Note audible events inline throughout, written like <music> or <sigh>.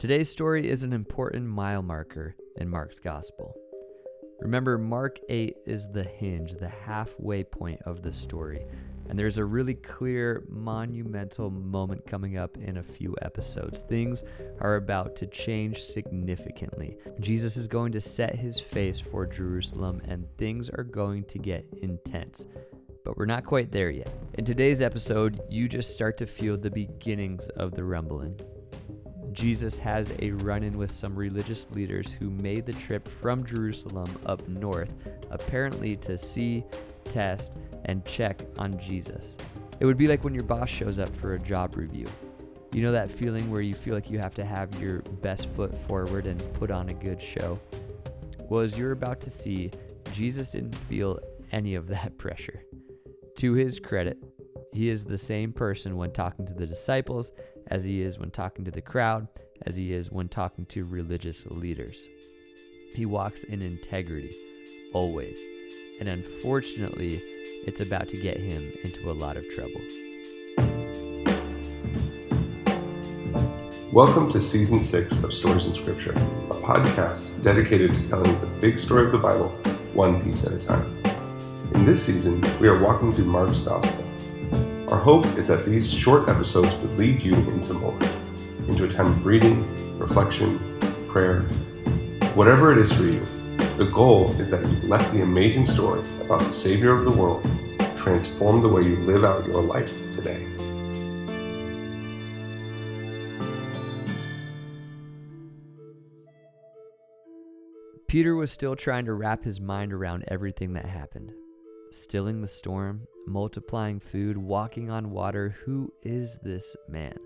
Today's story is an important mile marker in Mark's gospel. Remember, Mark 8 is the hinge, the halfway point of the story. And there's a really clear, monumental moment coming up in a few episodes. Things are about to change significantly. Jesus is going to set his face for Jerusalem, and things are going to get intense. But we're not quite there yet. In today's episode, you just start to feel the beginnings of the rumbling. Jesus has a run in with some religious leaders who made the trip from Jerusalem up north, apparently to see, test, and check on Jesus. It would be like when your boss shows up for a job review. You know that feeling where you feel like you have to have your best foot forward and put on a good show? Well, as you're about to see, Jesus didn't feel any of that <laughs> pressure. To his credit, he is the same person when talking to the disciples as he is when talking to the crowd, as he is when talking to religious leaders. He walks in integrity, always. And unfortunately, it's about to get him into a lot of trouble. Welcome to Season 6 of Stories in Scripture, a podcast dedicated to telling the big story of the Bible one piece at a time. In this season, we are walking through Mark's Gospel. Our hope is that these short episodes would lead you into more, into a time of reading, reflection, prayer, whatever it is for you. The goal is that you let the amazing story about the Savior of the world transform the way you live out your life today. Peter was still trying to wrap his mind around everything that happened stilling the storm, multiplying food, walking on water. Who is this man?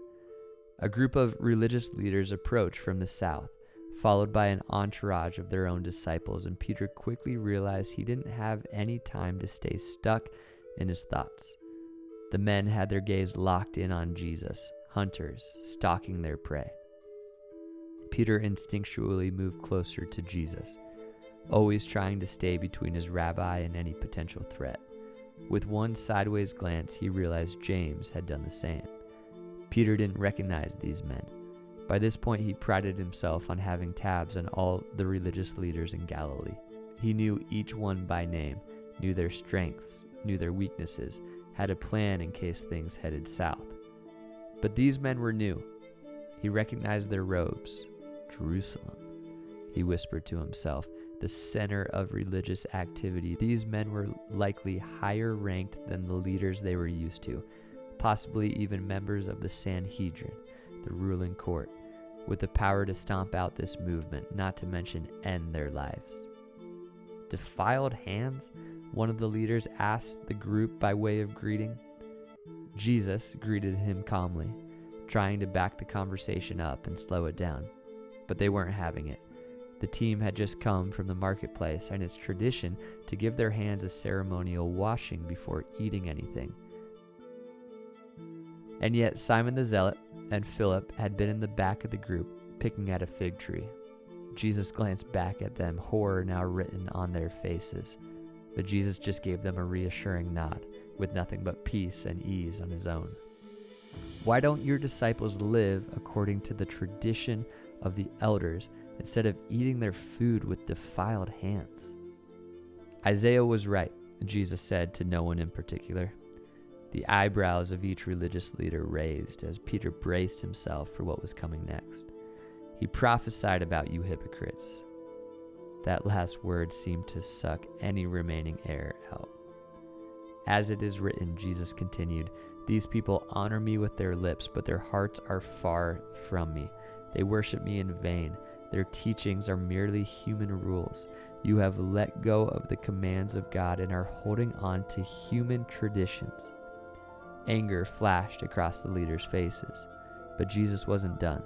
A group of religious leaders approach from the south, followed by an entourage of their own disciples, and Peter quickly realized he didn't have any time to stay stuck in his thoughts. The men had their gaze locked in on Jesus, hunters stalking their prey. Peter instinctually moved closer to Jesus always trying to stay between his rabbi and any potential threat. With one sideways glance, he realized James had done the same. Peter didn't recognize these men. By this point, he prided himself on having tabs on all the religious leaders in Galilee. He knew each one by name, knew their strengths, knew their weaknesses, had a plan in case things headed south. But these men were new. He recognized their robes. Jerusalem, he whispered to himself the center of religious activity. These men were likely higher ranked than the leaders they were used to, possibly even members of the Sanhedrin, the ruling court, with the power to stomp out this movement, not to mention end their lives. Defiled hands? One of the leaders asked the group by way of greeting. Jesus greeted him calmly, trying to back the conversation up and slow it down. But they weren't having it. The team had just come from the marketplace, and it's tradition to give their hands a ceremonial washing before eating anything. And yet, Simon the Zealot and Philip had been in the back of the group, picking at a fig tree. Jesus glanced back at them, horror now written on their faces. But Jesus just gave them a reassuring nod, with nothing but peace and ease on his own. Why don't your disciples live according to the tradition of the elders instead of eating their food with defiled hands. Isaiah was right, Jesus said to no one in particular. The eyebrows of each religious leader raised as Peter braced himself for what was coming next. He prophesied about you hypocrites. That last word seemed to suck any remaining air out. As it is written, Jesus continued, These people honor me with their lips, but their hearts are far from me. They worship me in vain. Their teachings are merely human rules. You have let go of the commands of God and are holding on to human traditions. Anger flashed across the leaders' faces, but Jesus wasn't done.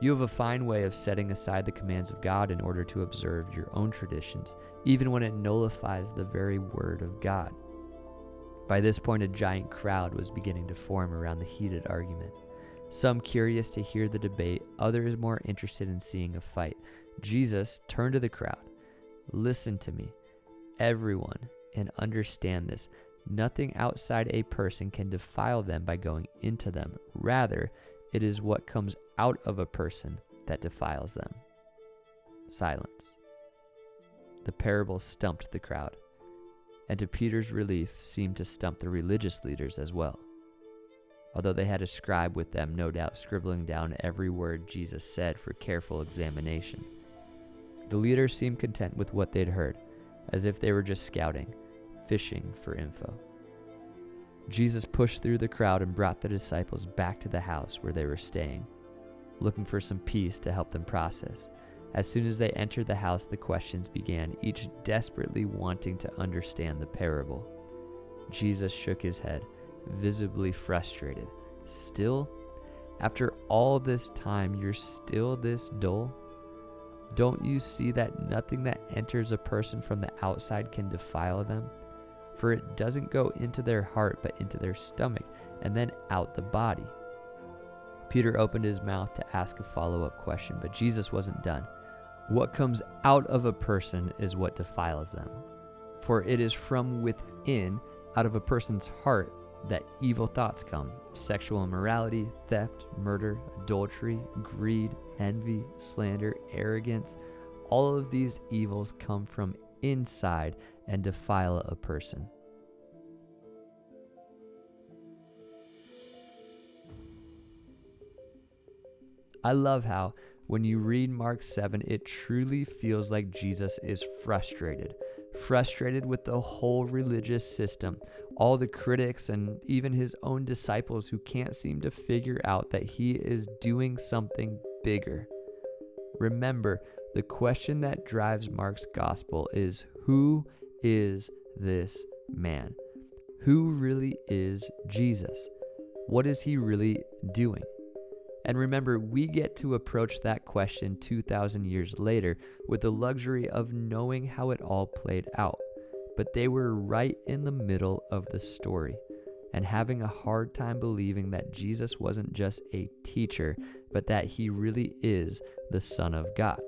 You have a fine way of setting aside the commands of God in order to observe your own traditions, even when it nullifies the very word of God. By this point, a giant crowd was beginning to form around the heated argument some curious to hear the debate, others more interested in seeing a fight. Jesus turned to the crowd. Listen to me, everyone, and understand this. Nothing outside a person can defile them by going into them. Rather, it is what comes out of a person that defiles them? Silence. The parable stumped the crowd, and to Peter's relief, seemed to stump the religious leaders as well. Although they had a scribe with them, no doubt scribbling down every word Jesus said for careful examination. The leaders seemed content with what they'd heard, as if they were just scouting, fishing for info. Jesus pushed through the crowd and brought the disciples back to the house where they were staying, looking for some peace to help them process. As soon as they entered the house, the questions began, each desperately wanting to understand the parable. Jesus shook his head, visibly frustrated. Still? After all this time, you're still this dull? Don't you see that nothing that enters a person from the outside can defile them? For it doesn't go into their heart, but into their stomach, and then out the body. Peter opened his mouth to ask a follow up question, but Jesus wasn't done. What comes out of a person is what defiles them. For it is from within, out of a person's heart, that evil thoughts come sexual immorality, theft, murder, adultery, greed, envy, slander, arrogance. All of these evils come from inside and defile a person. I love how, when you read Mark 7, it truly feels like Jesus is frustrated. Frustrated with the whole religious system, all the critics, and even his own disciples who can't seem to figure out that he is doing something bigger. Remember, the question that drives Mark's gospel is who is this man? Who really is Jesus? What is he really doing? And remember, we get to approach that question 2,000 years later with the luxury of knowing how it all played out. But they were right in the middle of the story and having a hard time believing that Jesus wasn't just a teacher, but that he really is the Son of God.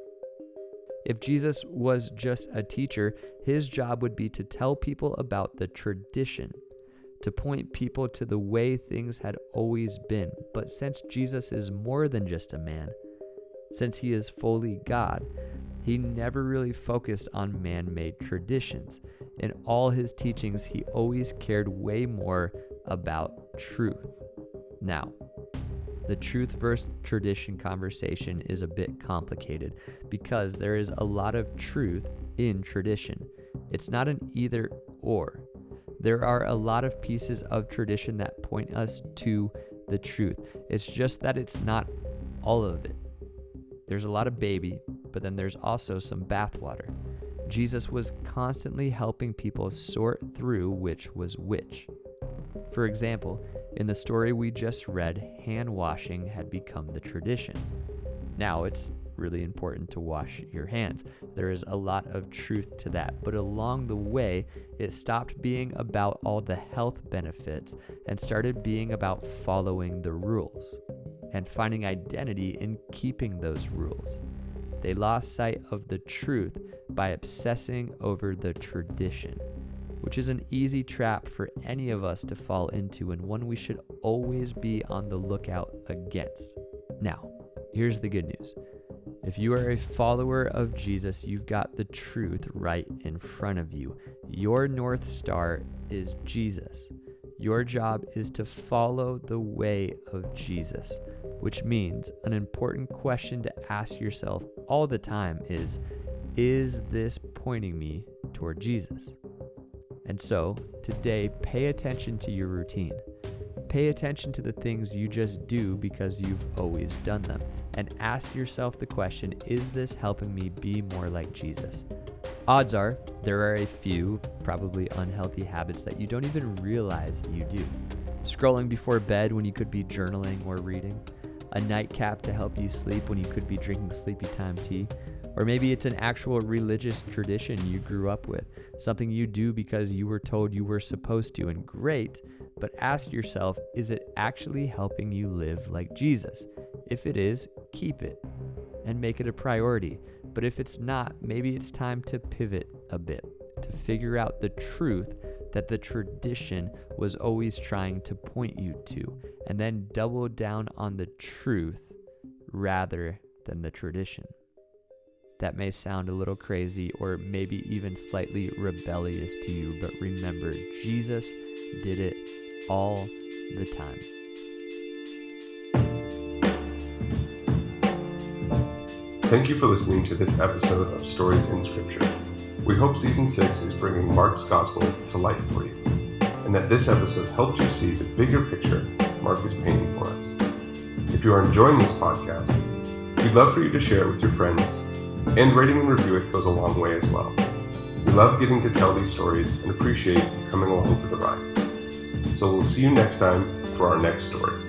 If Jesus was just a teacher, his job would be to tell people about the tradition, to point people to the way things had always been. But since Jesus is more than just a man, since he is fully God, he never really focused on man made traditions. In all his teachings, he always cared way more about truth. Now, the truth versus tradition conversation is a bit complicated because there is a lot of truth in tradition. It's not an either or. There are a lot of pieces of tradition that point us to the truth. It's just that it's not all of it. There's a lot of baby, but then there's also some bathwater. Jesus was constantly helping people sort through which was which. For example, in the story we just read, hand washing had become the tradition. Now it's really important to wash your hands. There is a lot of truth to that. But along the way, it stopped being about all the health benefits and started being about following the rules and finding identity in keeping those rules. They lost sight of the truth by obsessing over the tradition which is an easy trap for any of us to fall into and one we should always be on the lookout against. Now, here's the good news. If you are a follower of Jesus, you've got the truth right in front of you. Your North Star is Jesus. Your job is to follow the way of Jesus, which means an important question to ask yourself all the time is Is this pointing me toward Jesus? And so, today, pay attention to your routine. Pay attention to the things you just do because you've always done them. And ask yourself the question Is this helping me be more like Jesus? Odds are there are a few, probably unhealthy habits that you don't even realize you do. Scrolling before bed when you could be journaling or reading, a nightcap to help you sleep when you could be drinking sleepy time tea, or maybe it's an actual religious tradition you grew up with, something you do because you were told you were supposed to, and great, but ask yourself is it actually helping you live like Jesus? If it is, keep it and make it a priority. But if it's not, maybe it's time to pivot a bit, to figure out the truth that the tradition was always trying to point you to, and then double down on the truth rather than the tradition. That may sound a little crazy or maybe even slightly rebellious to you, but remember, Jesus did it all the time. Thank you for listening to this episode of Stories in Scripture. We hope season 6 is bringing Mark's gospel to life for you, and that this episode helped you see the bigger picture Mark is painting for us. If you are enjoying this podcast, we'd love for you to share it with your friends, and rating and review it goes a long way as well. We love getting to tell these stories and appreciate you coming along for the ride. So we'll see you next time for our next story.